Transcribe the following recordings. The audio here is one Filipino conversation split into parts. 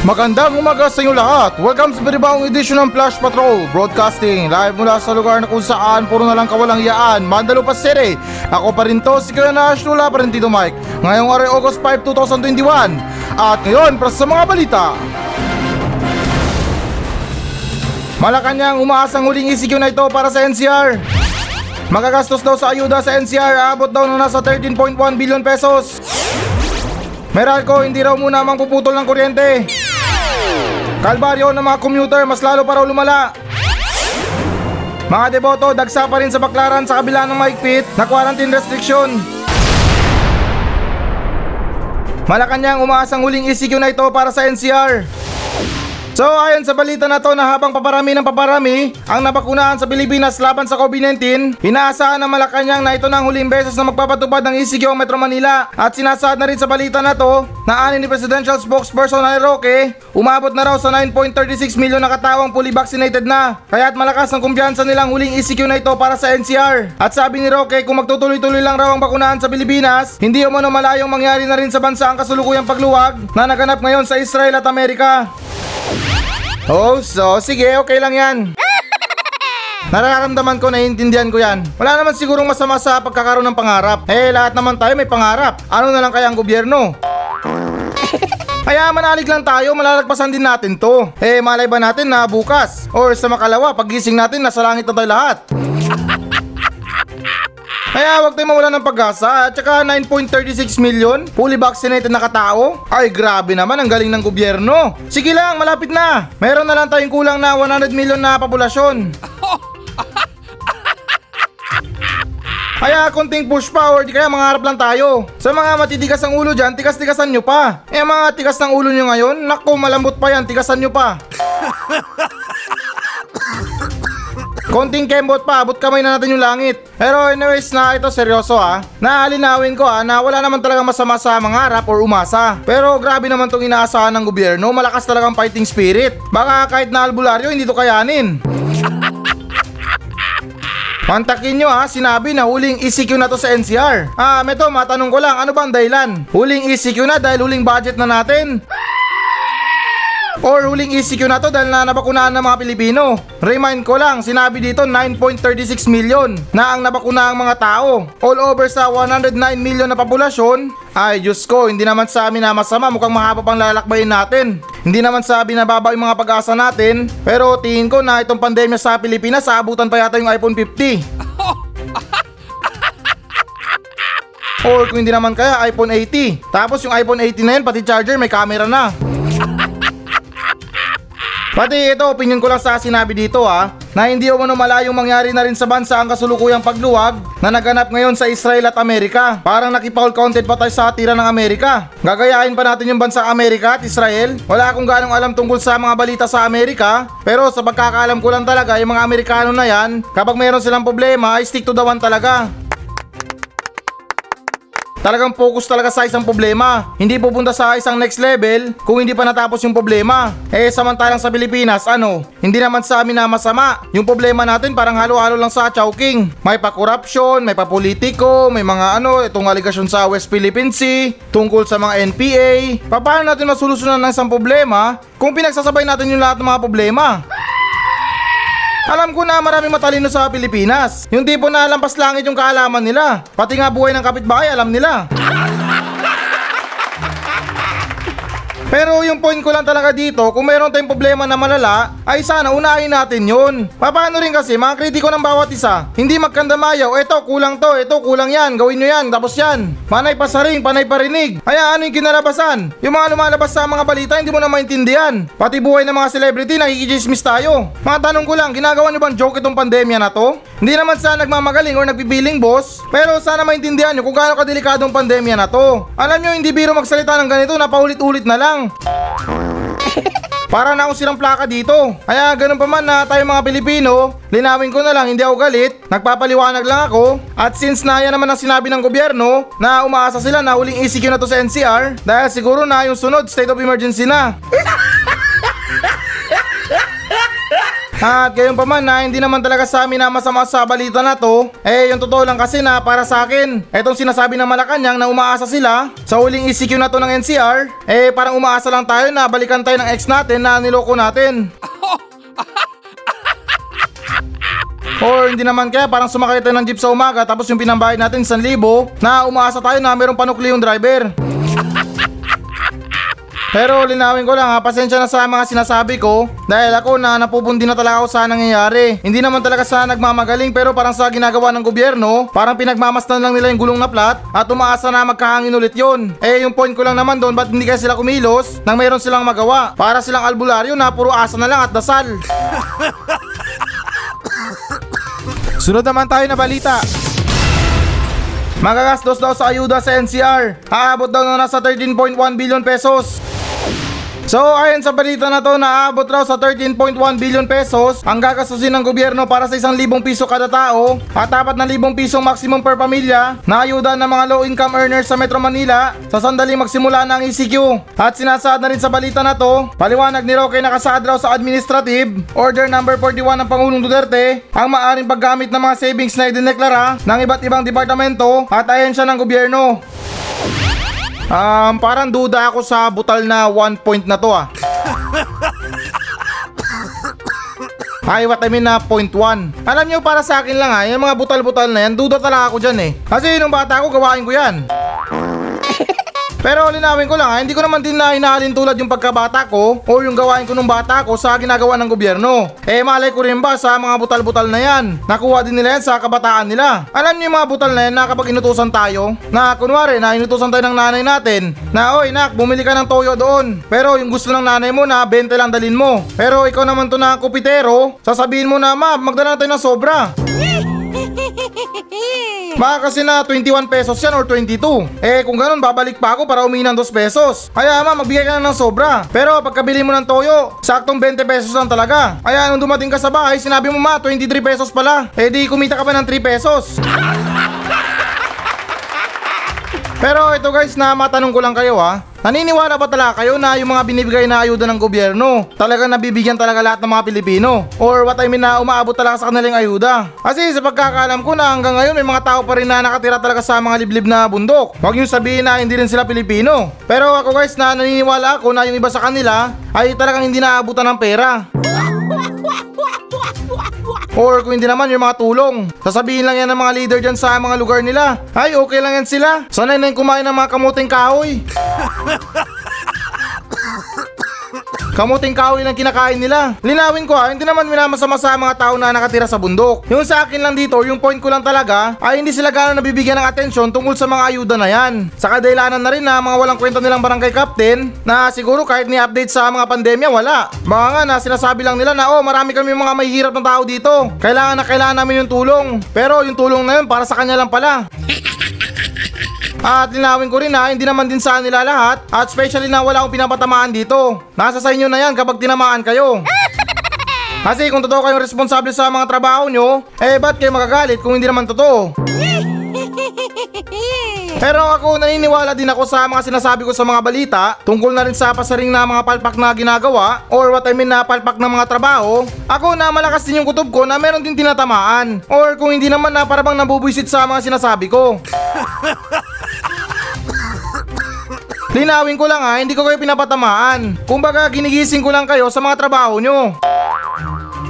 Magandang umaga sa inyo lahat. Welcome sa panibagong edisyon ng Flash Patrol Broadcasting live mula sa lugar na kung saan puro na lang kawalang yaan, Mandalupa City. Ako pa rin to, si Kuya Nash, Lula pa rin Tito Mike. Ngayong araw August 5, 2021. At ngayon, para sa mga balita. Malacanang umaasang huling ECQ na ito para sa NCR. Magagastos daw sa ayuda sa NCR, aabot daw na nasa 13.1 billion pesos. Meralco, hindi raw muna mang puputol ng kuryente. Kalbaryo ng mga commuter, mas lalo pa raw lumala. Mga deboto, dagsa pa rin sa baklaran sa kabila ng maigpit na quarantine restriction. Malacanang umaasang huling ECQ na ito para sa NCR. So ayon sa balita na to na habang paparami ng paparami ang nabakunahan sa Pilipinas laban sa COVID-19, inaasahan ng Malacanang na ito na ang huling beses na magpapatupad ng ECQ ang Metro Manila at sinasaad na rin sa balita na to na ani ni Presidential Spokesperson na Roque, umabot na raw sa 9.36 milyon na katawang fully vaccinated na. Kaya't malakas ang kumpiyansa nilang huling ECQ na ito para sa NCR. At sabi ni Roque kung magtutuloy-tuloy lang raw ang bakunahan sa Pilipinas, hindi umano malayong mangyari na rin sa bansa ang kasulukuyang pagluwag na naganap ngayon sa Israel at Amerika. Oh, so sige, okay lang yan. Nararamdaman ko, naiintindihan ko yan. Wala naman sigurong masama sa pagkakaroon ng pangarap. Eh, lahat naman tayo may pangarap. Ano na lang kaya ang gobyerno? Kaya manalig lang tayo, malalagpasan din natin to. Eh, malay ba natin na bukas? Or sa makalawa, pagising natin, nasa langit na tayo lahat. Kaya huwag tayong mawala ng pag-asa at saka 9.36 million fully vaccinated na katao. Ay grabe naman ang galing ng gobyerno. Sige lang, malapit na. Meron na lang tayong kulang na 100 million na populasyon. Kaya konting push power, di kaya mangarap lang tayo. Sa mga matitigas ang ulo dyan, tikas-tikasan nyo pa. Eh mga tikas ng ulo nyo ngayon, naku malambot pa yan, tikasan nyo pa. Konting kembot pa, abot kamay na natin yung langit. Pero anyways na ito seryoso ha. Naalinawin ko ha na wala naman talaga masama sa mangarap or umasa. Pero grabe naman tong inaasahan ng gobyerno, malakas talagang fighting spirit. Baka kahit na albularyo hindi to kayanin. Kontakin nyo ha, sinabi na huling ECQ na to sa NCR. Ah, meto, matanong ko lang, ano bang dahilan? Huling ECQ na dahil huling budget na natin? Or huling ECQ na to dahil na nabakunaan ng mga Pilipino. Remind ko lang, sinabi dito 9.36 million na ang nabakunahang mga tao. All over sa 109 million na populasyon. Ay, Diyos ko, hindi naman sa amin na masama, mukhang mahaba pang lalakbayin natin. Hindi naman sabi na baba yung mga pag-asa natin, pero tingin ko na itong pandemya sa Pilipinas, saabutan pa yata yung iPhone 50. Or kung hindi naman kaya, iPhone 80. Tapos yung iPhone 80 na yun, pati charger, may camera na. Pati ito, opinion ko lang sa sinabi dito ha, na hindi umano malayong mangyari na rin sa bansa ang kasulukuyang pagluwag na naganap ngayon sa Israel at Amerika. Parang nakipaul counted pa tayo sa tira ng Amerika. Gagayahin pa natin yung bansa Amerika at Israel? Wala akong ganong alam tungkol sa mga balita sa Amerika, pero sa pagkakaalam ko lang talaga, yung mga Amerikano na yan, kapag mayroon silang problema, ay stick to the one talaga. Talagang focus talaga sa isang problema. Hindi pupunta sa isang next level kung hindi pa natapos yung problema. Eh samantalang sa Pilipinas, ano, hindi naman sa amin na masama. Yung problema natin parang halo-halo lang sa chowking. May pa-corruption, may pa-politiko, may mga ano, itong aligasyon sa West Philippine Sea, tungkol sa mga NPA. Paano natin masolusyonan ng isang problema kung pinagsasabay natin yung lahat ng mga problema? Alam ko na maraming matalino sa Pilipinas. Yung tipo na lampas langit yung kaalaman nila. Pati nga buhay ng kapitbahay alam nila. Pero yung point ko lang talaga dito, kung meron tayong problema na malala, ay sana unahin natin yun. Paano rin kasi, mga kritiko ng bawat isa, hindi magkandamayaw, eto kulang to, eto kulang yan, gawin nyo yan, tapos yan. Panay pasaring, panay parinig. Kaya ano yung kinalabasan? Yung mga lumalabas sa mga balita, hindi mo na maintindihan. Pati buhay ng mga celebrity, nakikijismis tayo. Mga tanong ko lang, ginagawa nyo bang joke itong pandemya na to? Hindi naman sana nagmamagaling or nagpipiling boss, pero sana maintindihan nyo kung gaano kadelikadong pandemya na to. Alam nyo, hindi biro magsalita ng ganito na paulit-ulit na lang. Para na akong silang plaka dito. Kaya ganun pa man na tayo mga Pilipino, linawin ko na lang, hindi ako galit, nagpapaliwanag lang ako. At since na yan naman ang sinabi ng gobyerno, na umaasa sila na huling ECQ na to sa NCR, dahil siguro na yung sunod, state of emergency na. At gayon pa man na hindi naman talaga sa amin na masama sa balita na to, eh yung totoo lang kasi na para sa akin, etong sinasabi ng Malacanang na umaasa sila sa huling ECQ na to ng NCR, eh parang umaasa lang tayo na balikan tayo ng ex natin na niloko natin. Or hindi naman kaya parang sumakay tayo ng jeep sa umaga tapos yung pinambayad natin 1,000 na umaasa tayo na mayroong panukli yung driver. Pero linawin ko lang ha, pasensya na sa mga sinasabi ko dahil ako na napupundi na talaga ako sa nangyayari. Hindi naman talaga sa nagmamagaling pero parang sa ginagawa ng gobyerno, parang pinagmamastan lang nila yung gulong na plat at umaasa na magkahangin ulit yun. Eh yung point ko lang naman doon, ba't hindi kaya sila kumilos nang mayroon silang magawa? Para silang albularyo na puro asa na lang at dasal. Sunod naman tayo na balita. Magagastos daw sa ayuda sa NCR. Aabot daw na nasa 13.1 billion pesos. So ayon sa balita na to, naaabot raw sa 13.1 billion pesos ang gagastusin ng gobyerno para sa isang libong piso kada tao at apat na libong pisong maximum per pamilya na ayuda ng mga low income earners sa Metro Manila sa sandaling magsimula ng ECQ. At sinasaad na rin sa balita na to, paliwanag ni Roque nakasaad raw sa administrative order number 41 ng Pangulong Duterte ang maaring paggamit ng mga savings na idineklara ng iba't ibang departamento at ahensya ng gobyerno. Um, parang duda ako sa butal na one point na to ah. Ay, what I mean na point one. Alam nyo, para sa akin lang ah, yung mga butal-butal na yan, duda talaga ako dyan eh. Kasi nung bata ako, gawain ko yan. Pero linawin ko lang ha, hindi ko naman din na inahalin tulad yung pagkabata ko o yung gawain ko nung bata ko sa ginagawa ng gobyerno. Eh malay ko rin ba sa mga butal-butal na yan? Nakuha din nila yan sa kabataan nila. Alam niyo yung mga butal na yan na kapag inutusan tayo, na kunwari na inutusan tayo ng nanay natin, na oy nak, bumili ka ng toyo doon. Pero yung gusto ng nanay mo na 20 lang dalin mo. Pero ikaw naman to na kupitero, sasabihin mo na ma, magdala na tayo ng sobra. Baka kasi na 21 pesos yan or 22. Eh kung ganun babalik pa ako para uminan 2 pesos. Kaya ma magbigay ka na ng sobra. Pero pagkabili mo ng toyo, saktong 20 pesos lang talaga. Kaya nung dumating ka sa bahay, sinabi mo ma 23 pesos pala. Eh di kumita ka pa ng 3 pesos. Pero ito guys na matanong ko lang kayo ha. Naniniwala ba talaga kayo na yung mga binibigay na ayuda ng gobyerno talaga nabibigyan talaga lahat ng mga Pilipino? Or what I mean na umaabot talaga sa kanilang ayuda? Kasi sa pagkakaalam ko na hanggang ngayon may mga tao pa rin na nakatira talaga sa mga liblib na bundok. Huwag niyo sabihin na hindi rin sila Pilipino. Pero ako guys na naniniwala ako na yung iba sa kanila ay talagang hindi naabutan ng pera. Or kung hindi naman yung mga tulong. Sasabihin lang yan ng mga leader dyan sa mga lugar nila. Ay okay lang yan sila. Sanay na yung kumain ng mga kamuting kahoy. Kamuting kahoy lang kinakain nila. Linawin ko ha, hindi naman minamasama sa mga tao na nakatira sa bundok. Yung sa akin lang dito, yung point ko lang talaga, ay hindi sila gano'n nabibigyan ng atensyon tungkol sa mga ayuda na yan. Sa kadailanan na rin na mga walang kwenta nilang barangay captain, na siguro kahit ni-update sa mga pandemya, wala. Mga nga na sinasabi lang nila na oh marami kami mga mahihirap na tao dito. Kailangan na kailangan namin yung tulong. Pero yung tulong na yun para sa kanya lang pala. At linawin ko rin na hindi naman din sa nila lahat at especially na wala akong pinapatamaan dito. Nasa sa inyo na yan kapag tinamaan kayo. Kasi kung totoo kayong responsable sa mga trabaho nyo, eh ba't kayo magagalit kung hindi naman totoo? Pero ako naniniwala din ako sa mga sinasabi ko sa mga balita tungkol na rin sa pasaring na mga palpak na ginagawa or what I mean na palpak ng mga trabaho. Ako na malakas din yung kutob ko na meron din tinatamaan or kung hindi naman na parabang nabubwisit sa mga sinasabi ko. Linawin ko lang ha, hindi ko kayo pinapatamaan. Kumbaga ginigising ko lang kayo sa mga trabaho nyo.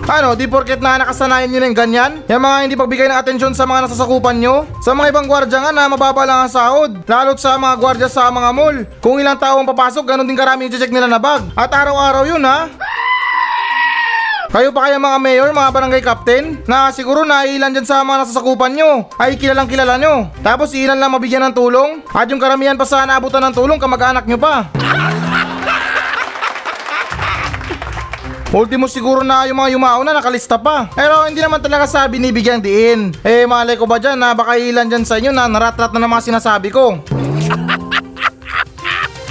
Ano, di porket na nakasanayan nyo ng ganyan? Yung mga hindi pagbigay ng atensyon sa mga nasasakupan nyo? Sa mga ibang gwardya nga na mababa lang ang sahod. Lalo't sa mga gwardya sa mga mall. Kung ilang tao ang papasok, ganun din karami yung check nila na bag. At araw-araw yun ha. Kayo pa kaya mga mayor, mga barangay captain? Na siguro na ilan dyan sa mga nasasakupan nyo ay kilalang kilala nyo. Tapos ilan lang mabigyan ng tulong? At yung karamihan pa sa naabutan ng tulong kamag-anak nyo pa. Ultimo siguro na yung mga yumao na nakalista pa. Pero hindi naman talaga sa binibigyan diin. Eh malay ko ba dyan na baka ilan dyan sa inyo na naratrat na ng mga sinasabi ko.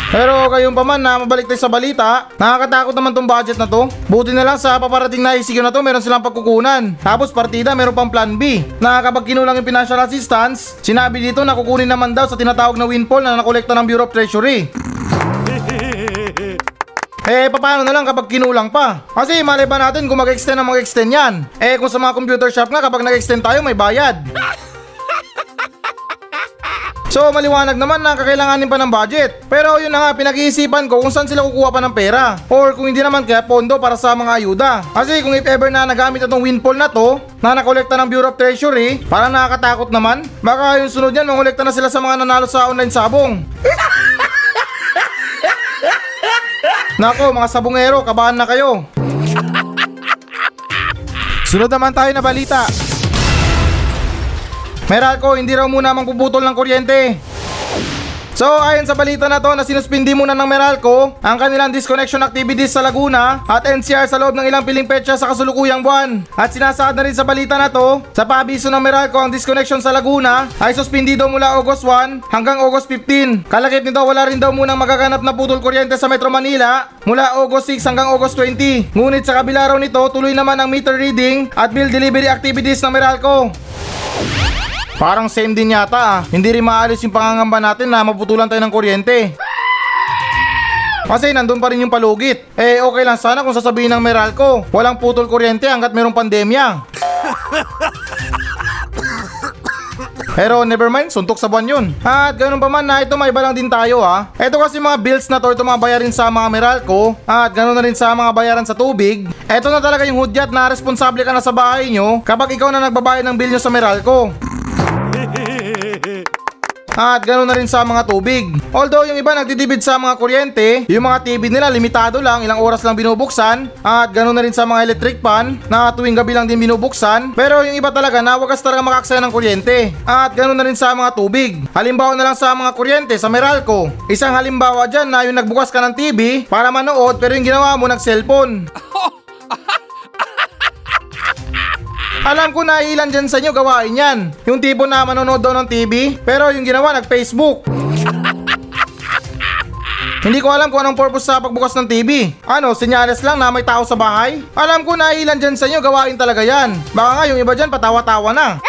Pero kayong pa man na mabalik tayo sa balita, nakakatakot naman tong budget na to. Buti na lang sa paparating na ICQ na to, meron silang pagkukunan. Tapos partida, meron pang plan B. Na kapag kinulang yung financial assistance, sinabi dito na kukunin naman daw sa tinatawag na windfall na nakolekta ng Bureau of Treasury. Eh, paano na lang kapag kinulang pa? Kasi malay ba natin kung mag-extend na mag-extend yan? Eh, kung sa mga computer shop nga, kapag nag-extend tayo, may bayad. So maliwanag naman na kakailanganin pa ng budget. Pero yun na nga, pinag-iisipan ko kung saan sila kukuha pa ng pera. Or kung hindi naman kaya pondo para sa mga ayuda. Kasi kung if ever na nagamit itong windfall na to, na nakolekta ng Bureau of Treasury, parang nakakatakot naman. Baka yung sunod yan, mangolekta na sila sa mga nanalo sa online sabong. Nako, mga sabungero, kabahan na kayo. Sunod naman tayo na balita. Meralco, hindi raw muna mangpuputol ng kuryente. So ayon sa balita na to na sinuspindi muna ng Meralco ang kanilang disconnection activities sa Laguna at NCR sa loob ng ilang piling petsa sa kasulukuyang buwan. At sinasaad na rin sa balita na to, sa paabiso ng Meralco ang disconnection sa Laguna ay suspindido mula August 1 hanggang August 15. Kalakip nito wala rin daw munang magaganap na putol kuryente sa Metro Manila mula August 6 hanggang August 20. Ngunit sa kabila raw nito tuloy naman ang meter reading at bill delivery activities ng Meralco. Parang same din yata ah. Hindi rin maalis yung pangangamba natin na maputulan tayo ng kuryente. Kasi nandun pa rin yung palugit. Eh okay lang sana kung sasabihin ng Meralco, walang putol kuryente hanggat merong pandemya. Pero never mind, suntok sa buwan yun. At ganun pa man na ito may iba lang din tayo ha. Ito kasi mga bills na to, ito mga bayarin sa mga Meralco. At ganun na rin sa mga bayaran sa tubig. Ito na talaga yung hudyat na responsable ka na sa bahay nyo kapag ikaw na nagbabayad ng bill nyo sa Meralco. At ganoon na rin sa mga tubig. Although yung iba nagtitibid sa mga kuryente, yung mga TV nila limitado lang, ilang oras lang binubuksan. At ganoon na rin sa mga electric pan, na tuwing gabi lang din binubuksan. Pero yung iba talaga na wagas talaga makaksaya ng kuryente. At ganoon na rin sa mga tubig. Halimbawa na lang sa mga kuryente sa Meralco. Isang halimbawa dyan na yung nagbukas ka ng TV para manood pero yung ginawa mo nag-cellphone. Alam ko na ilan dyan sa inyo gawain yan. Yung tipo na manonood daw ng TV, pero yung ginawa nag-Facebook. Hindi ko alam kung anong purpose sa pagbukas ng TV. Ano, senyales lang na may tao sa bahay? Alam ko na ilan dyan sa inyo gawain talaga yan. Baka nga yung iba dyan patawa-tawa na.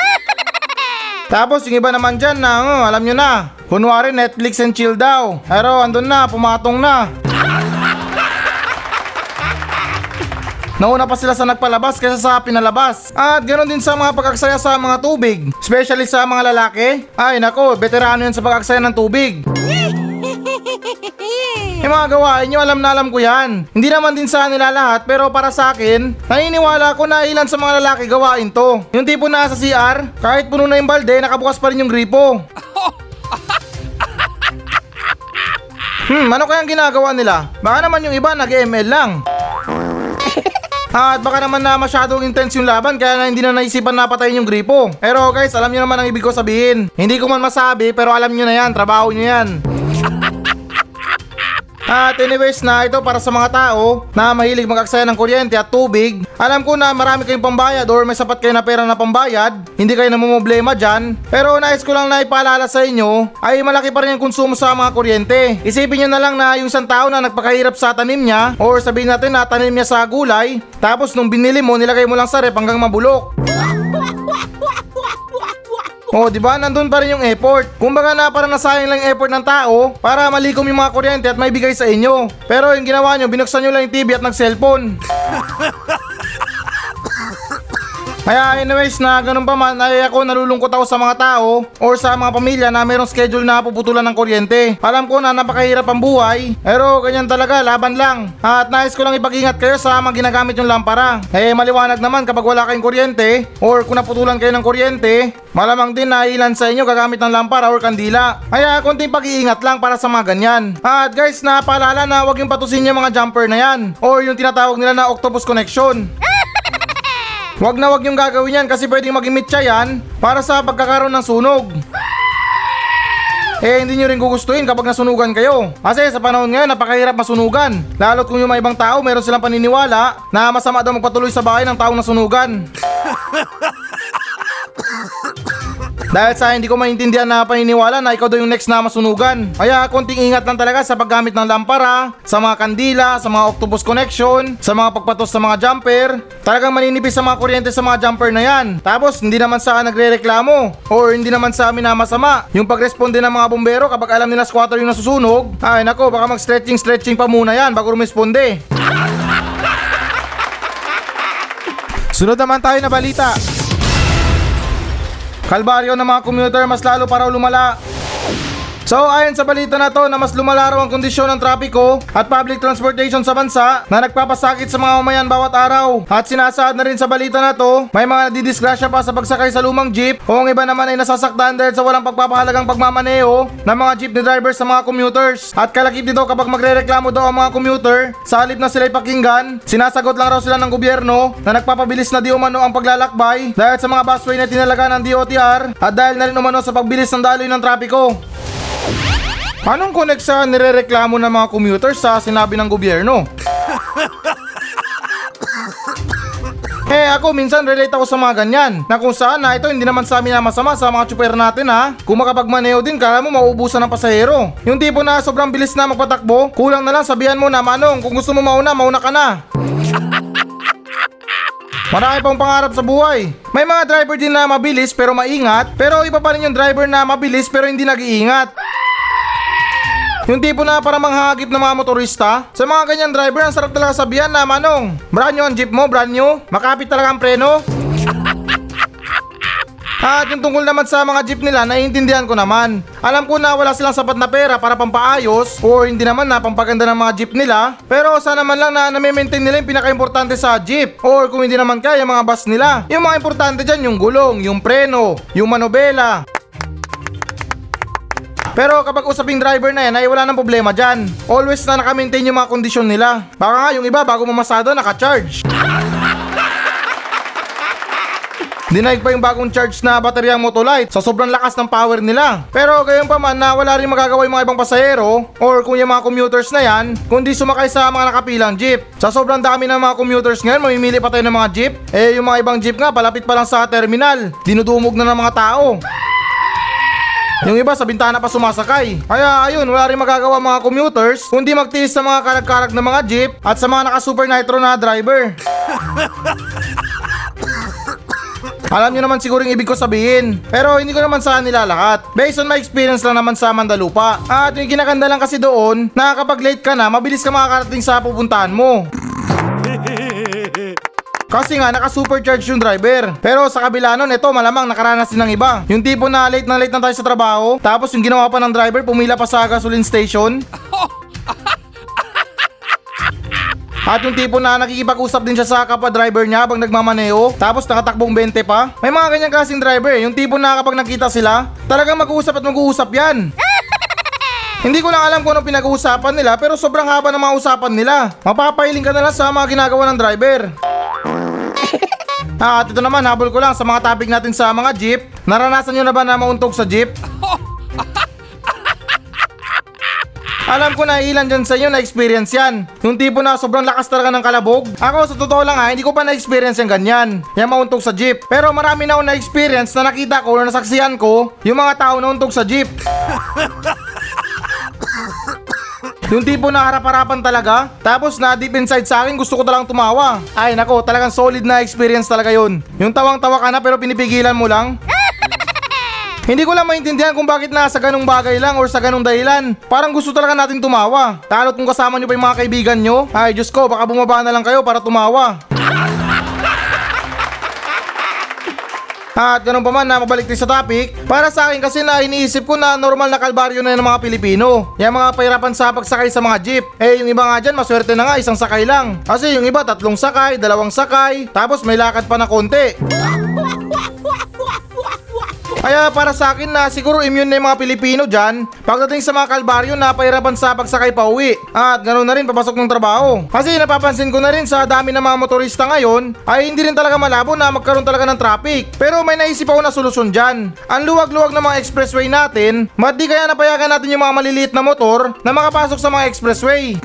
Tapos yung iba naman dyan na, oh, alam nyo na, kunwari Netflix and chill daw. Pero andun na, pumatong na. Nauna pa sila sa nagpalabas kaysa sa pinalabas. At ganoon din sa mga pag-aksaya sa mga tubig. Especially sa mga lalaki. Ay nako, veterano yan sa pag-aksaya ng tubig. Yung mga gawain nyo, alam na alam ko yan. Hindi naman din sa nila lahat, pero para sa akin, naniniwala ko na ilan sa mga lalaki gawain to. Yung tipo na sa CR, kahit puno na yung balde, nakabukas pa rin yung gripo. Hmm, ano kayang ginagawa nila? Baka naman yung iba nag-ML lang. At baka naman na masyadong intense yung laban kaya na hindi na naisipan na patayin yung gripo. Pero guys, alam nyo naman ang ibig ko sabihin. Hindi ko man masabi pero alam nyo na yan, trabaho nyo yan. At anyways na ito para sa mga tao na mahilig mag-aksaya ng kuryente at tubig. Alam ko na marami kayong pambayad or may sapat kayo na pera na pambayad. Hindi kayo namumblema dyan. Pero nais ko lang na ipaalala sa inyo ay malaki pa rin yung konsumo sa mga kuryente. Isipin nyo na lang na yung isang tao na nagpakahirap sa tanim niya or sabihin natin na tanim niya sa gulay. Tapos nung binili mo nilagay mo lang sa rep hanggang mabulok. Oh, di ba? Nandun pa rin yung effort. Kumbaga na parang nasayang lang effort ng tao para malikom yung mga kuryente at may bigay sa inyo. Pero yung ginawa nyo, binuksan nyo lang yung TV at nag-cellphone. Kaya anyways na ganun pa man ay ako nalulungkot ako sa mga tao or sa mga pamilya na mayroong schedule na puputulan ng kuryente. Alam ko na napakahirap ang buhay pero ganyan talaga laban lang. At nais ko lang ipag-ingat kayo sa mga ginagamit yung lampara. Eh maliwanag naman kapag wala kayong kuryente or kung naputulan kayo ng kuryente malamang din na ilan sa inyo gagamit ng lampara or kandila. Kaya konting pag-iingat lang para sa mga ganyan. At guys napaalala na huwag yung patusin yung mga jumper na yan or yung tinatawag nila na octopus connection. Wag na wag yung gagawin yan kasi pwedeng maging mitya yan para sa pagkakaroon ng sunog. Eh hindi nyo rin gugustuhin kapag nasunugan kayo. Kasi sa panahon ngayon napakahirap masunugan. Lalo't kung yung mga ibang tao meron silang paniniwala na masama daw magpatuloy sa bahay ng taong nasunugan. Dahil sa hindi ko maintindihan na paniniwala na ikaw daw yung next na masunugan. Kaya konting ingat lang talaga sa paggamit ng lampara, sa mga kandila, sa mga octopus connection, sa mga pagpatos sa mga jumper. Talagang maninipis sa mga kuryente sa mga jumper na yan. Tapos hindi naman sa nagre-reklamo or hindi naman sa amin na masama. Yung pagresponde ng mga bumbero kapag alam nila squatter yung nasusunog, ay nako baka mag-stretching-stretching pa muna yan bago rumisponde. Sunod naman tayo na balita. Kalbaryo ng mga commuter mas lalo para lumala. So ayon sa balita na to na mas lumala raw ang kondisyon ng trapiko at public transportation sa bansa na nagpapasakit sa mga mamayan bawat araw. At sinasaad na rin sa balita na to, may mga nadidisgrasya pa sa pagsakay sa lumang jeep o ang iba naman ay nasasaktan dahil sa walang pagpapahalagang pagmamaneo ng mga jeepney drivers sa mga commuters. At kalakip dito kapag magrereklamo daw ang mga commuter, sa halip na sila'y pakinggan, sinasagot lang raw sila ng gobyerno na nagpapabilis na di umano ang paglalakbay dahil sa mga busway na tinalaga ng DOTR at dahil na rin umano sa pagbilis ng daloy ng trapiko. Anong connect sa nirereklamo ng mga commuters sa sinabi ng gobyerno? Eh ako minsan relate ako sa mga ganyan Na kung saan na ito hindi naman sa amin na masama sa mga tsuper natin ha Kung makapagmaneho din kala mo mauubusan ng pasahero. Yung tipo na sobrang bilis na magpatakbo Kulang na lang sabihan mo na manong kung gusto mo mauna mauna ka na. Marami pang pangarap sa buhay. May mga driver din na mabilis pero maingat Pero iba pa rin yung driver na mabilis pero hindi nag-iingat yung tipo na para manghagip ng mga motorista, sa mga ganyan driver, ang sarap talaga sabihan na manong, brand new ang jeep mo, brand new, makapit talaga ang preno. At yung tungkol naman sa mga jeep nila, naiintindihan ko naman. Alam ko na wala silang sapat na pera para pampaayos o hindi naman na pampaganda ng mga jeep nila. Pero sana man lang na nami-maintain nila yung pinaka-importante sa jeep. Or kung hindi naman kaya mga bus nila. Yung mga importante dyan, yung gulong, yung preno, yung manobela, pero kapag usaping driver na yan ay wala nang problema dyan. Always na naka-maintain yung mga kondisyon nila. Baka nga yung iba bago mamasada naka-charge. Dinaig pa yung bagong charge na bateryang Motolite sa sobrang lakas ng power nila. Pero gayon pa man na wala rin magagawa yung mga ibang pasahero or kung yung mga commuters na yan, kundi sumakay sa mga nakapilang jeep. Sa sobrang dami ng mga commuters ngayon, mamimili pa tayo ng mga jeep. Eh yung mga ibang jeep nga, palapit pa lang sa terminal. Dinudumog na ng mga tao. Yung iba sa bintana pa sumasakay. Kaya ayun, wala rin magagawa mga commuters kundi magtiis sa mga karag-karag ng mga jeep at sa mga naka-super nitro na driver. Alam nyo naman siguro yung ibig ko sabihin. Pero hindi ko naman sa kanila lahat. Based on my experience lang naman sa Mandalupa. At yung kinakanda lang kasi doon, na kapag late ka na, mabilis ka makakarating sa pupuntahan mo. Kasi nga naka-supercharge yung driver. Pero sa kabila nun, ito malamang nakaranas din ng iba. Yung tipo na late na late na tayo sa trabaho, tapos yung ginawa pa ng driver, pumila pa sa gasoline station. At yung tipo na nakikipag-usap din siya sa kapwa driver niya habang nagmamaneo, tapos nakatakbong 20 pa. May mga ganyan kasing driver, yung tipo na kapag nakita sila, talagang mag-uusap at mag-uusap yan. Hindi ko lang alam kung anong pinag-uusapan nila pero sobrang haba ng mga usapan nila. Mapapahiling ka na lang sa mga ginagawa ng driver. Ah, at ito naman, habol ko lang sa mga topic natin sa mga jeep. Naranasan nyo na ba na mauntog sa jeep? Alam ko na ilan dyan sa inyo na experience yan. Yung tipo na sobrang lakas talaga ng kalabog. Ako sa totoo lang ha, hindi ko pa na-experience yung ganyan. Yung mauntog sa jeep. Pero marami na ako na-experience na nakita ko na nasaksihan ko yung mga tao na untog sa jeep. Yung tipo na harap-harapan talaga, tapos na deep inside sa akin gusto ko talang tumawa. Ay nako, talagang solid na experience talaga yun. Yung tawang-tawa ka na pero pinipigilan mo lang. Hindi ko lang maintindihan kung bakit nasa ganung bagay lang or sa ganung dahilan. Parang gusto talaga natin tumawa. Talot kung kasama nyo pa yung mga kaibigan nyo. Ay Diyos ko, baka bumaba na lang kayo para tumawa. At ganun pa man na mabalik din sa topic, para sa akin kasi na iniisip ko na normal na kalbaryo na ng mga Pilipino. Yung mga pahirapan sa pagsakay sa mga jeep. Eh yung iba nga dyan, maswerte na nga, isang sakay lang. Kasi yung iba, tatlong sakay, dalawang sakay, tapos may lakad pa na konti. Kaya para sa akin na siguro immune na yung mga Pilipino dyan pagdating sa mga kalbaryo na pahirapan sa pagsakay pa uwi. At ganoon na rin papasok ng trabaho. Kasi napapansin ko na rin sa dami ng mga motorista ngayon ay hindi rin talaga malabo na magkaroon talaga ng traffic. Pero may naisip ako na solusyon dyan. Ang luwag-luwag ng mga expressway natin, ba't di kaya napayagan natin yung mga maliliit na motor na makapasok sa mga expressway?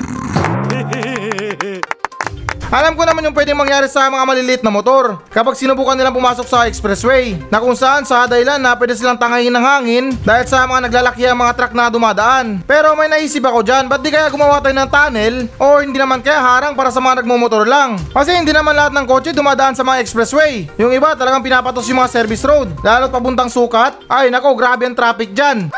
Alam ko naman yung pwedeng mangyari sa mga maliliit na motor kapag sinubukan nilang pumasok sa expressway na kung saan sa dahilan na pwede silang tangayin ng hangin dahil sa mga naglalaki ang mga truck na dumadaan. Pero may naisip ako dyan, ba't di kaya gumawa tayo ng tunnel o hindi naman kaya harang para sa mga nagmumotor lang? Kasi hindi naman lahat ng kotse dumadaan sa mga expressway. Yung iba talagang pinapatos yung mga service road, lalo't papuntang sukat. Ay nako, grabe ang traffic dyan.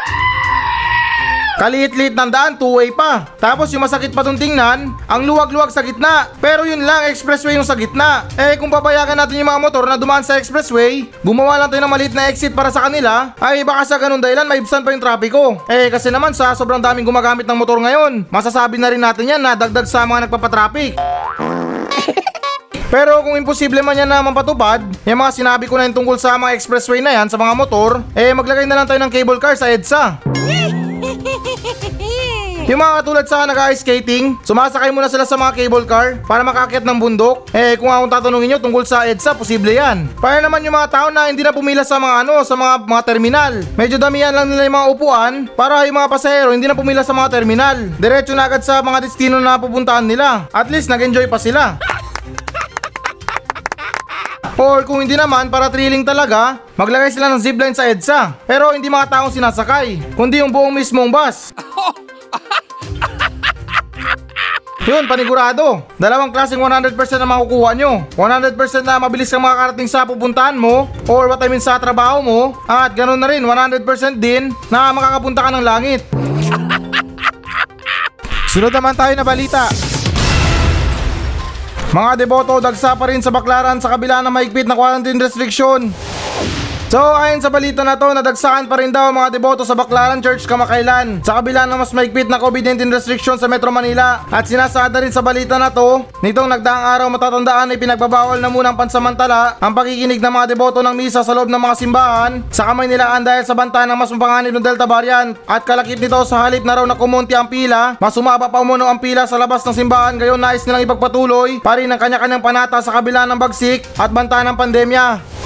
Kaliit-liit ng daan, two-way pa. Tapos yung masakit pa tong tingnan, ang luwag-luwag sa gitna. Pero yun lang, expressway yung sa gitna. Eh kung papayagan natin yung mga motor na dumaan sa expressway, gumawa lang tayo ng maliit na exit para sa kanila, ay baka sa ganun dahilan maibsan pa yung trapiko. Eh kasi naman sa sobrang daming gumagamit ng motor ngayon, masasabi na rin natin yan na dagdag sa mga nagpapatraffic. Pero kung imposible man yan na mapatupad, yung mga sinabi ko na yung tungkol sa mga expressway na yan sa mga motor, eh maglagay na lang tayo ng cable car sa EDSA. Yung mga katulad sa nag-ice skating, sumasakay muna sila sa mga cable car para makakit ng bundok. Eh kung akong tatanungin nyo tungkol sa EDSA, posible yan. Para naman yung mga tao na hindi na pumila sa mga ano, sa mga, mga terminal. Medyo damihan lang nila yung mga upuan para yung mga pasahero hindi na pumila sa mga terminal. Diretso na agad sa mga destino na pupuntahan nila. At least nag-enjoy pa sila. Or kung hindi naman, para thrilling talaga, maglagay sila ng zipline sa EDSA. Pero hindi mga taong sinasakay, kundi yung buong mismong bus. Yun, panigurado. Dalawang klaseng 100% na makukuha nyo. 100% na mabilis kang makakarating sa pupuntahan mo or what I mean sa trabaho mo. At ganun na rin, 100% din na makakapunta ka ng langit. Sunod naman tayo na balita. Mga deboto, dagsa pa rin sa baklaran sa kabila ng mahigpit na quarantine restriction. So ayon sa balita na to, nadagsakan pa rin daw mga deboto sa Baclaran Church kamakailan sa kabila ng mas mahigpit na COVID-19 restriction sa Metro Manila. At sinasada rin sa balita na to, nitong nagdaang araw matatandaan ay pinagbabawal na munang pansamantala ang pakikinig ng mga deboto ng misa sa loob ng mga simbahan sa kamay nilaan dahil sa banta ng mas mapanganib ng Delta variant. At kalakip nito sa halip na raw na kumunti ang pila, mas sumaba pa umuno ang pila sa labas ng simbahan gayon nais nilang ipagpatuloy pa rin ang kanya-kanyang panata sa kabila ng bagsik at banta ng pandemya.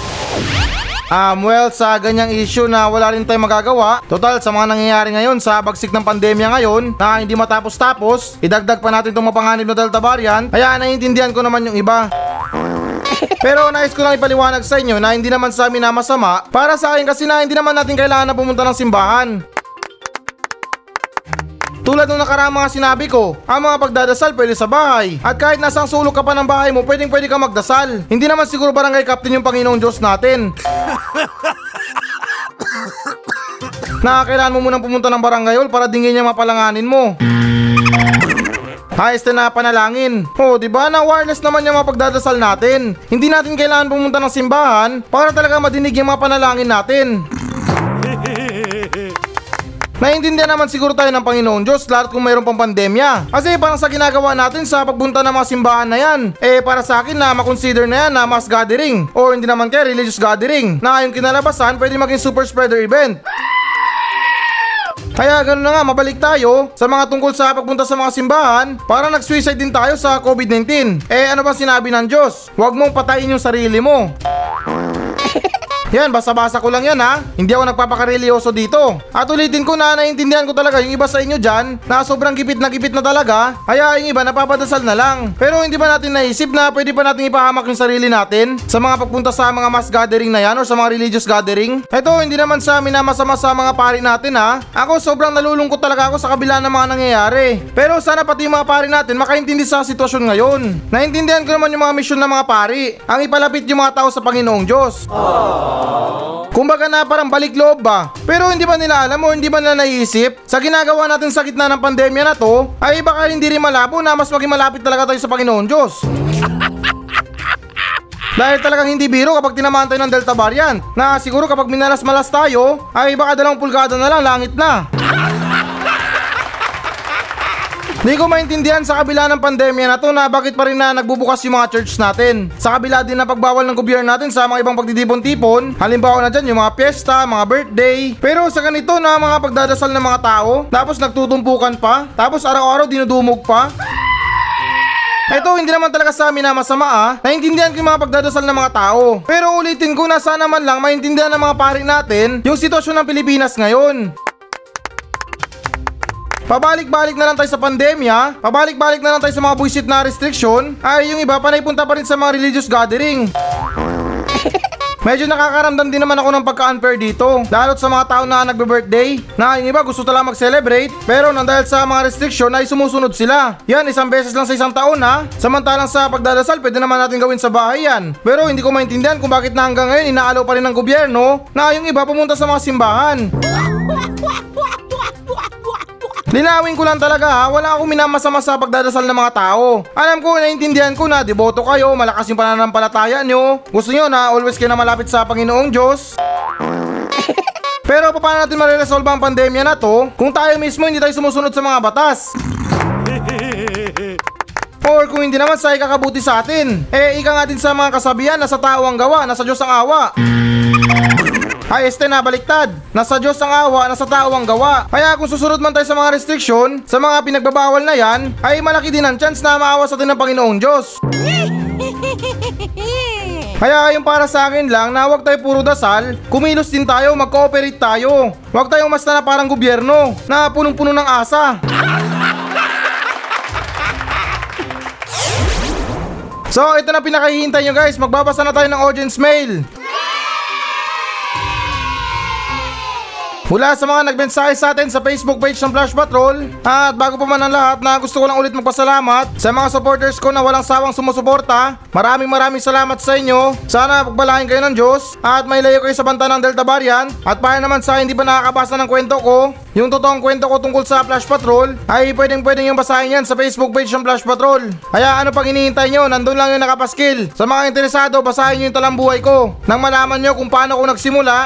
Um, well, sa ganyang issue na wala rin tayong magagawa, total sa mga nangyayari ngayon sa bagsik ng pandemya ngayon na hindi matapos-tapos, idagdag pa natin itong mapanganib na Delta variant, kaya naiintindihan ko naman yung iba. Pero nais ko lang ipaliwanag sa inyo na hindi naman sa amin na masama para sa akin kasi na hindi naman natin kailangan na pumunta ng simbahan. Tulad ng nakaraang mga sinabi ko, ang mga pagdadasal pwede sa bahay. At kahit nasang sulok ka pa ng bahay mo, pwedeng pwede ka magdasal. Hindi naman siguro barangay captain yung Panginoong Diyos natin. na kailangan mo munang pumunta ng barangay hall para dingin niya mapalanganin mo. Ayos na panalangin. Oh, di ba na wireless naman yung mga pagdadasal natin. Hindi natin kailangan pumunta ng simbahan para talaga madinig yung mga panalangin natin. Naiintindihan naman siguro tayo ng Panginoon Diyos lalo kung mayroon pang pandemya. Kasi parang sa ginagawa natin sa pagpunta ng mga simbahan na yan, eh para sa akin na makonsider na yan na mass gathering o hindi naman kaya religious gathering na yung kinalabasan pwede maging super spreader event. Kaya ganoon na nga, mabalik tayo sa mga tungkol sa pagpunta sa mga simbahan para nag-suicide din tayo sa COVID-19. Eh ano ba sinabi ng Diyos? Huwag mong patayin yung sarili mo. Yan, basa-basa ko lang yan ha. Hindi ako nagpapakarelyoso dito. At ulitin ko na naiintindihan ko talaga yung iba sa inyo dyan na sobrang gipit na gipit na talaga. Kaya yung iba napapadasal na lang. Pero hindi ba natin naisip na pwede pa natin ipahamak yung sarili natin sa mga pagpunta sa mga mass gathering na yan or sa mga religious gathering? Ito, hindi naman sa amin na masama sa mga pari natin ha. Ako sobrang nalulungkot talaga ako sa kabila ng mga nangyayari. Pero sana pati yung mga pari natin makaintindi sa sitwasyon ngayon. Naintindihan ko naman yung mga misyon ng mga pari. Ang ipalapit yung mga tao sa Panginoong Diyos. Kumbaga na parang balik loob ba? Pero hindi ba nila alam o hindi ba nila naisip? Sa ginagawa natin sa gitna ng pandemya na to, ay baka hindi rin malabo na mas maging malapit talaga tayo sa Panginoon Diyos. Dahil talagang hindi biro kapag tinamaan tayo ng Delta variant na siguro kapag minalas-malas tayo ay baka dalawang pulgada na lang langit na. Di ko maintindihan sa kabila ng pandemya na to na bakit pa rin na nagbubukas yung mga church natin. Sa kabila din ng pagbawal ng gobyerno natin sa mga ibang pagtitipon-tipon, halimbawa na dyan yung mga piyesta, mga birthday. Pero sa ganito na mga pagdadasal ng mga tao, tapos nagtutumpukan pa, tapos araw-araw dinudumog pa. Ito hindi naman talaga sa amin na masama ah. Naintindihan ko yung mga pagdadasal ng mga tao. Pero ulitin ko na sana man lang maintindihan ng mga pari natin yung sitwasyon ng Pilipinas ngayon. Pabalik-balik na lang tayo sa pandemya, pabalik-balik na lang tayo sa mga buisit na restriction, ay yung iba panay punta pa rin sa mga religious gathering. Medyo nakakaramdam din naman ako ng pagka-unfair dito. Lalo't sa mga tao na nagbe-birthday, na yung iba gusto talaga mag-celebrate, pero nang dahil sa mga restriction ay sumusunod sila. Yan, isang beses lang sa isang taon ha. Samantalang sa pagdadasal, pwede naman natin gawin sa bahay yan. Pero hindi ko maintindihan kung bakit na hanggang ngayon inaalaw pa rin ng gobyerno na yung iba pumunta sa mga simbahan. Linawin ko lang talaga ha, wala akong minamasama sa pagdadasal ng mga tao. Alam ko, naiintindihan ko na deboto kayo, malakas yung pananampalataya nyo. Gusto nyo na always kayo na malapit sa Panginoong Diyos. Pero paano natin mariresolve ang pandemya na to kung tayo mismo hindi tayo sumusunod sa mga batas? Or kung hindi naman sa ikakabuti sa atin. Eh, ika nga din sa mga kasabihan na sa tao ang gawa, nasa Diyos ang awa. Ay, este na baliktad. Nasa Diyos ang awa, nasa tao ang gawa. Kaya kung susunod man tayo sa mga restriction, sa mga pinagbabawal na yan, ay malaki din ang chance na maawa sa atin ng Panginoong Diyos. Kaya yung para sa akin lang na huwag tayo puro dasal, kumilos din tayo, mag-cooperate tayo. Huwag tayong basta na parang gobyerno, na punong-puno ng asa. So, ito na pinakahihintay nyo guys. Magbabasa na tayo ng audience mail. Mula sa mga nagmensahe sa atin sa Facebook page ng Flash Patrol At bago pa man ang lahat na gusto ko lang ulit magpasalamat Sa mga supporters ko na walang sawang sumusuporta Maraming maraming salamat sa inyo. Sana pagbalahin kayo ng Diyos At may layo kayo sa banta ng Delta Variant. At para naman sa hindi pa nakakabasa ng kwento ko Yung totoong kwento ko tungkol sa Flash Patrol Ay pwedeng pwedeng yung basahin yan sa Facebook page ng Flash Patrol. Kaya ano pang hinihintay nyo nandun lang yung nakapaskil. Sa mga interesado basahin nyo yung talambuhay ko Nang malaman nyo kung paano ko nagsimula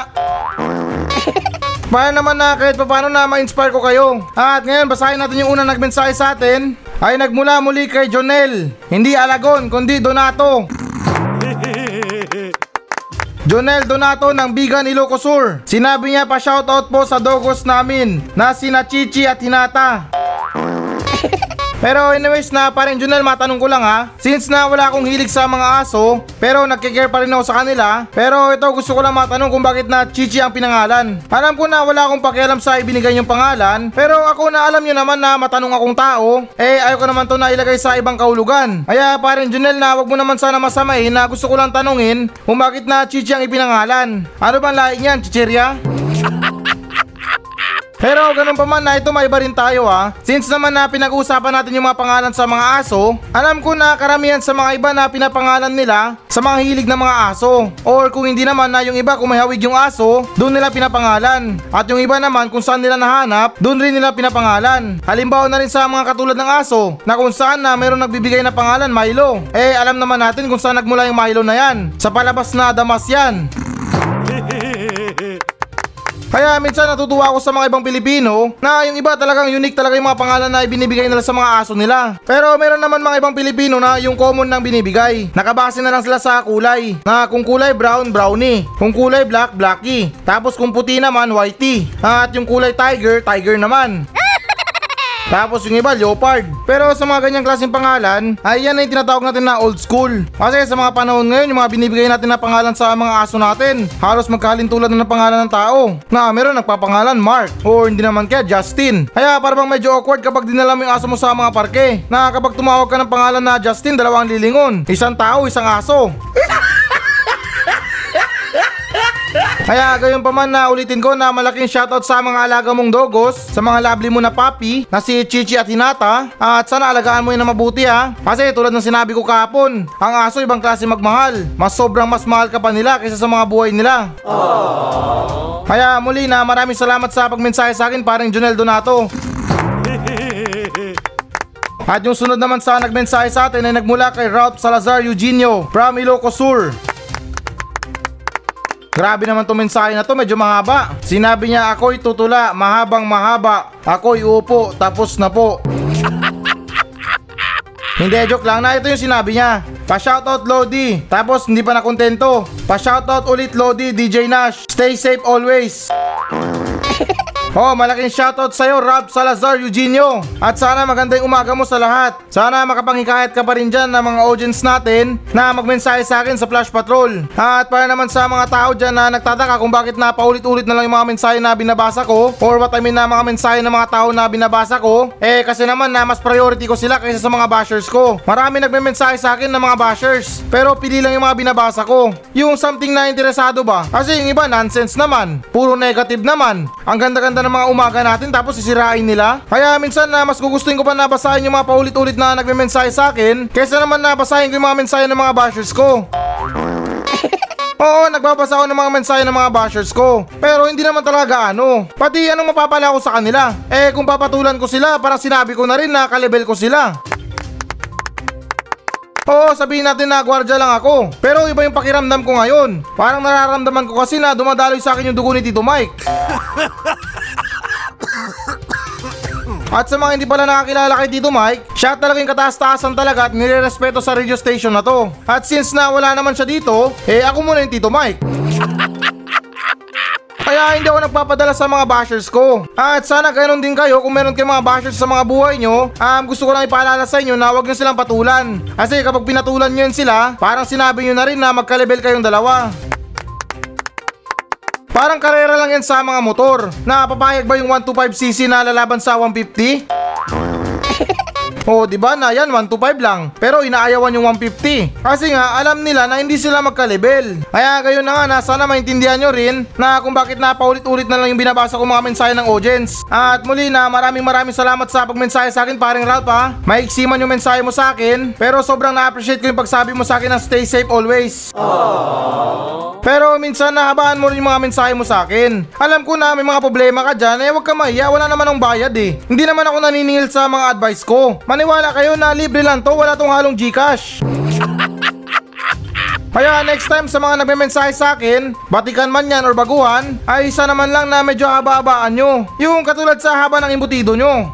para naman na kahit paano na ma-inspire ko kayo. At ngayon basahin natin yung unang nagmensahe sa atin ay nagmula muli kay Jonel. Hindi Alagon kundi Donato. Jonel Donato ng Bigan Ilocos Sur. Sinabi niya pa shoutout po sa dogos namin na sina Chichi at Hinata. Pero anyways na parin Junel matanong ko lang ha? Since na wala akong hilig sa mga aso Pero nagkikare pa rin ako sa kanila Pero ito gusto ko lang matanong kung bakit na Chichi ang pinangalan. Alam ko na wala akong pakialam sa ibinigay yung pangalan Pero ako na alam nyo naman na matanong akong tao Eh ayoko naman to na ilagay sa ibang kahulugan. Kaya parin Junel na wag mo naman sana masamain na gusto ko lang tanungin Kung bakit na Chichi ang ipinangalan. Ano bang lahi niyan Chicheria? Pero ganun pa man na ito may iba rin tayo ha. Since naman na pinag-uusapan natin yung mga pangalan sa mga aso, alam ko na karamihan sa mga iba na pinapangalan nila sa mga hilig ng mga aso. Or kung hindi naman na yung iba kung may hawig yung aso, doon nila pinapangalan. At yung iba naman kung saan nila nahanap, doon rin nila pinapangalan. Halimbawa na rin sa mga katulad ng aso, na kung saan na meron nagbibigay na pangalan Milo. Eh alam naman natin kung saan nagmula yung Milo na yan. Sa palabas na damas yan. Kaya minsan natutuwa ako sa mga ibang Pilipino na yung iba talagang unique talaga yung mga pangalan na ibinibigay nila sa mga aso nila. Pero meron naman mga ibang Pilipino na yung common nang binibigay. Nakabase na lang sila sa kulay. Na kung kulay brown, brownie. Kung kulay black, blacky. Tapos kung puti naman, whitey. At yung kulay tiger, tiger naman. Tapos yung iba, leopard. Pero sa mga ganyang klaseng pangalan, ay yan ay tinatawag natin na old school. Kasi sa mga panahon ngayon, yung mga binibigay natin na pangalan sa mga aso natin, halos magkalintulad na ng pangalan ng tao. Na meron nagpapangalan Mark, or hindi naman kaya Justin. Kaya parang medyo awkward kapag dinala mo yung aso mo sa mga parke. Na kapag tumawag ka ng pangalan na Justin, dalawang lilingon. Isang tao, isang aso. Kaya gayon pa man na ulitin ko na malaking shoutout sa mga alaga mong dogos, sa mga lovely mo na papi, na si Chichi at Hinata, at sana alagaan mo yun na mabuti ha. Kasi tulad ng sinabi ko kahapon, ang aso ibang klase magmahal. Mas sobrang mas mahal ka pa nila kaysa sa mga buhay nila. Kaya muli na maraming salamat sa pagmensahe sa akin parang Junel Donato. At yung sunod naman sa nagmensahe sa atin ay nagmula kay Ralph Salazar Eugenio from Ilocos Sur. Grabe naman to mensahe na to, medyo mahaba. Sinabi niya ako'y tutula, mahabang mahaba. Ako'y upo, tapos na po. Hindi, joke lang na ito yung sinabi niya. Pa-shoutout Lodi. Tapos hindi pa nakontento. Pa-shoutout ulit Lodi, DJ Nash. Stay safe always. Oh, malaking shoutout sa'yo, Rob Salazar Eugenio. At sana magandang umaga mo sa lahat. Sana makapanghikayat ka pa rin dyan ng mga audience natin na magmensahe sa akin sa Flash Patrol. At para naman sa mga tao dyan na nagtataka kung bakit na paulit-ulit na lang yung mga mensahe na binabasa ko or what I mean na mga mensahe ng mga tao na binabasa ko, eh kasi naman na mas priority ko sila kaysa sa mga bashers ko. Marami nagme-mensahe sa akin ng mga bashers, pero pili lang yung mga binabasa ko. Yung something na interesado ba? Kasi yung iba nonsense naman, puro negative naman. Ang ganda-ganda ng mga umaga natin tapos sisirain nila. Kaya minsan na mas gugustuhin ko pa nabasahin yung mga paulit-ulit na nagme-mensahe sa akin kaysa naman nabasahin ko yung mga mensahe ng mga bashers ko. Oo, nagbabasa ako ng mga mensahe ng mga bashers ko. Pero hindi naman talaga ano. Pati anong mapapala ko sa kanila. Eh kung papatulan ko sila, parang sinabi ko na rin na kalibel ko sila. Oo, sabihin natin na gwardya lang ako. Pero iba yung pakiramdam ko ngayon. Parang nararamdaman ko kasi na dumadaloy sa akin yung dugo ni Tito Mike. At sa mga hindi pala nakakilala kay Tito Mike, siya talaga yung kataas-taasan talaga at nire-respeto sa radio station na to. At since na wala naman siya dito, eh ako muna yung Tito Mike. Kaya hindi ako nagpapadala sa mga bashers ko. At sana ganoon din kayo kung meron kayong mga bashers sa mga buhay nyo. Um, gusto ko lang ipaalala sa inyo na huwag nyo silang patulan. Kasi kapag pinatulan nyo yun sila, parang sinabi nyo na rin na magka-level kayong dalawa. Parang karera lang yan sa mga motor. Na papayag ba yung 125cc na lalaban sa 150? Oo, di ba na yan 125 lang. Pero inaayawan yung 150. Kasi nga alam nila na hindi sila magka-level. Kaya gayon na nga na sana maintindihan nyo rin na kung bakit napaulit-ulit na lang yung binabasa ko mga mensahe ng audience. At muli na maraming maraming salamat sa pagmensahe sa akin paring Ralph ha. Maiksi man yung mensahe mo sa akin. Pero sobrang na-appreciate ko yung pagsabi mo sa akin na stay safe always. Pero minsan nahabaan mo rin yung mga mensahe mo sa akin. Alam ko na may mga problema ka dyan, eh wag ka mahiya, wala naman ang bayad eh. Hindi naman ako naniningil sa mga advice ko. Maniwala kayo na libre lang to, wala tong halong Gcash. Kaya next time sa mga nagme-mensahe sa akin, batikan man yan or baguhan, ay isa naman lang na medyo haba-habaan nyo. Yung katulad sa haba ng imbutido nyo.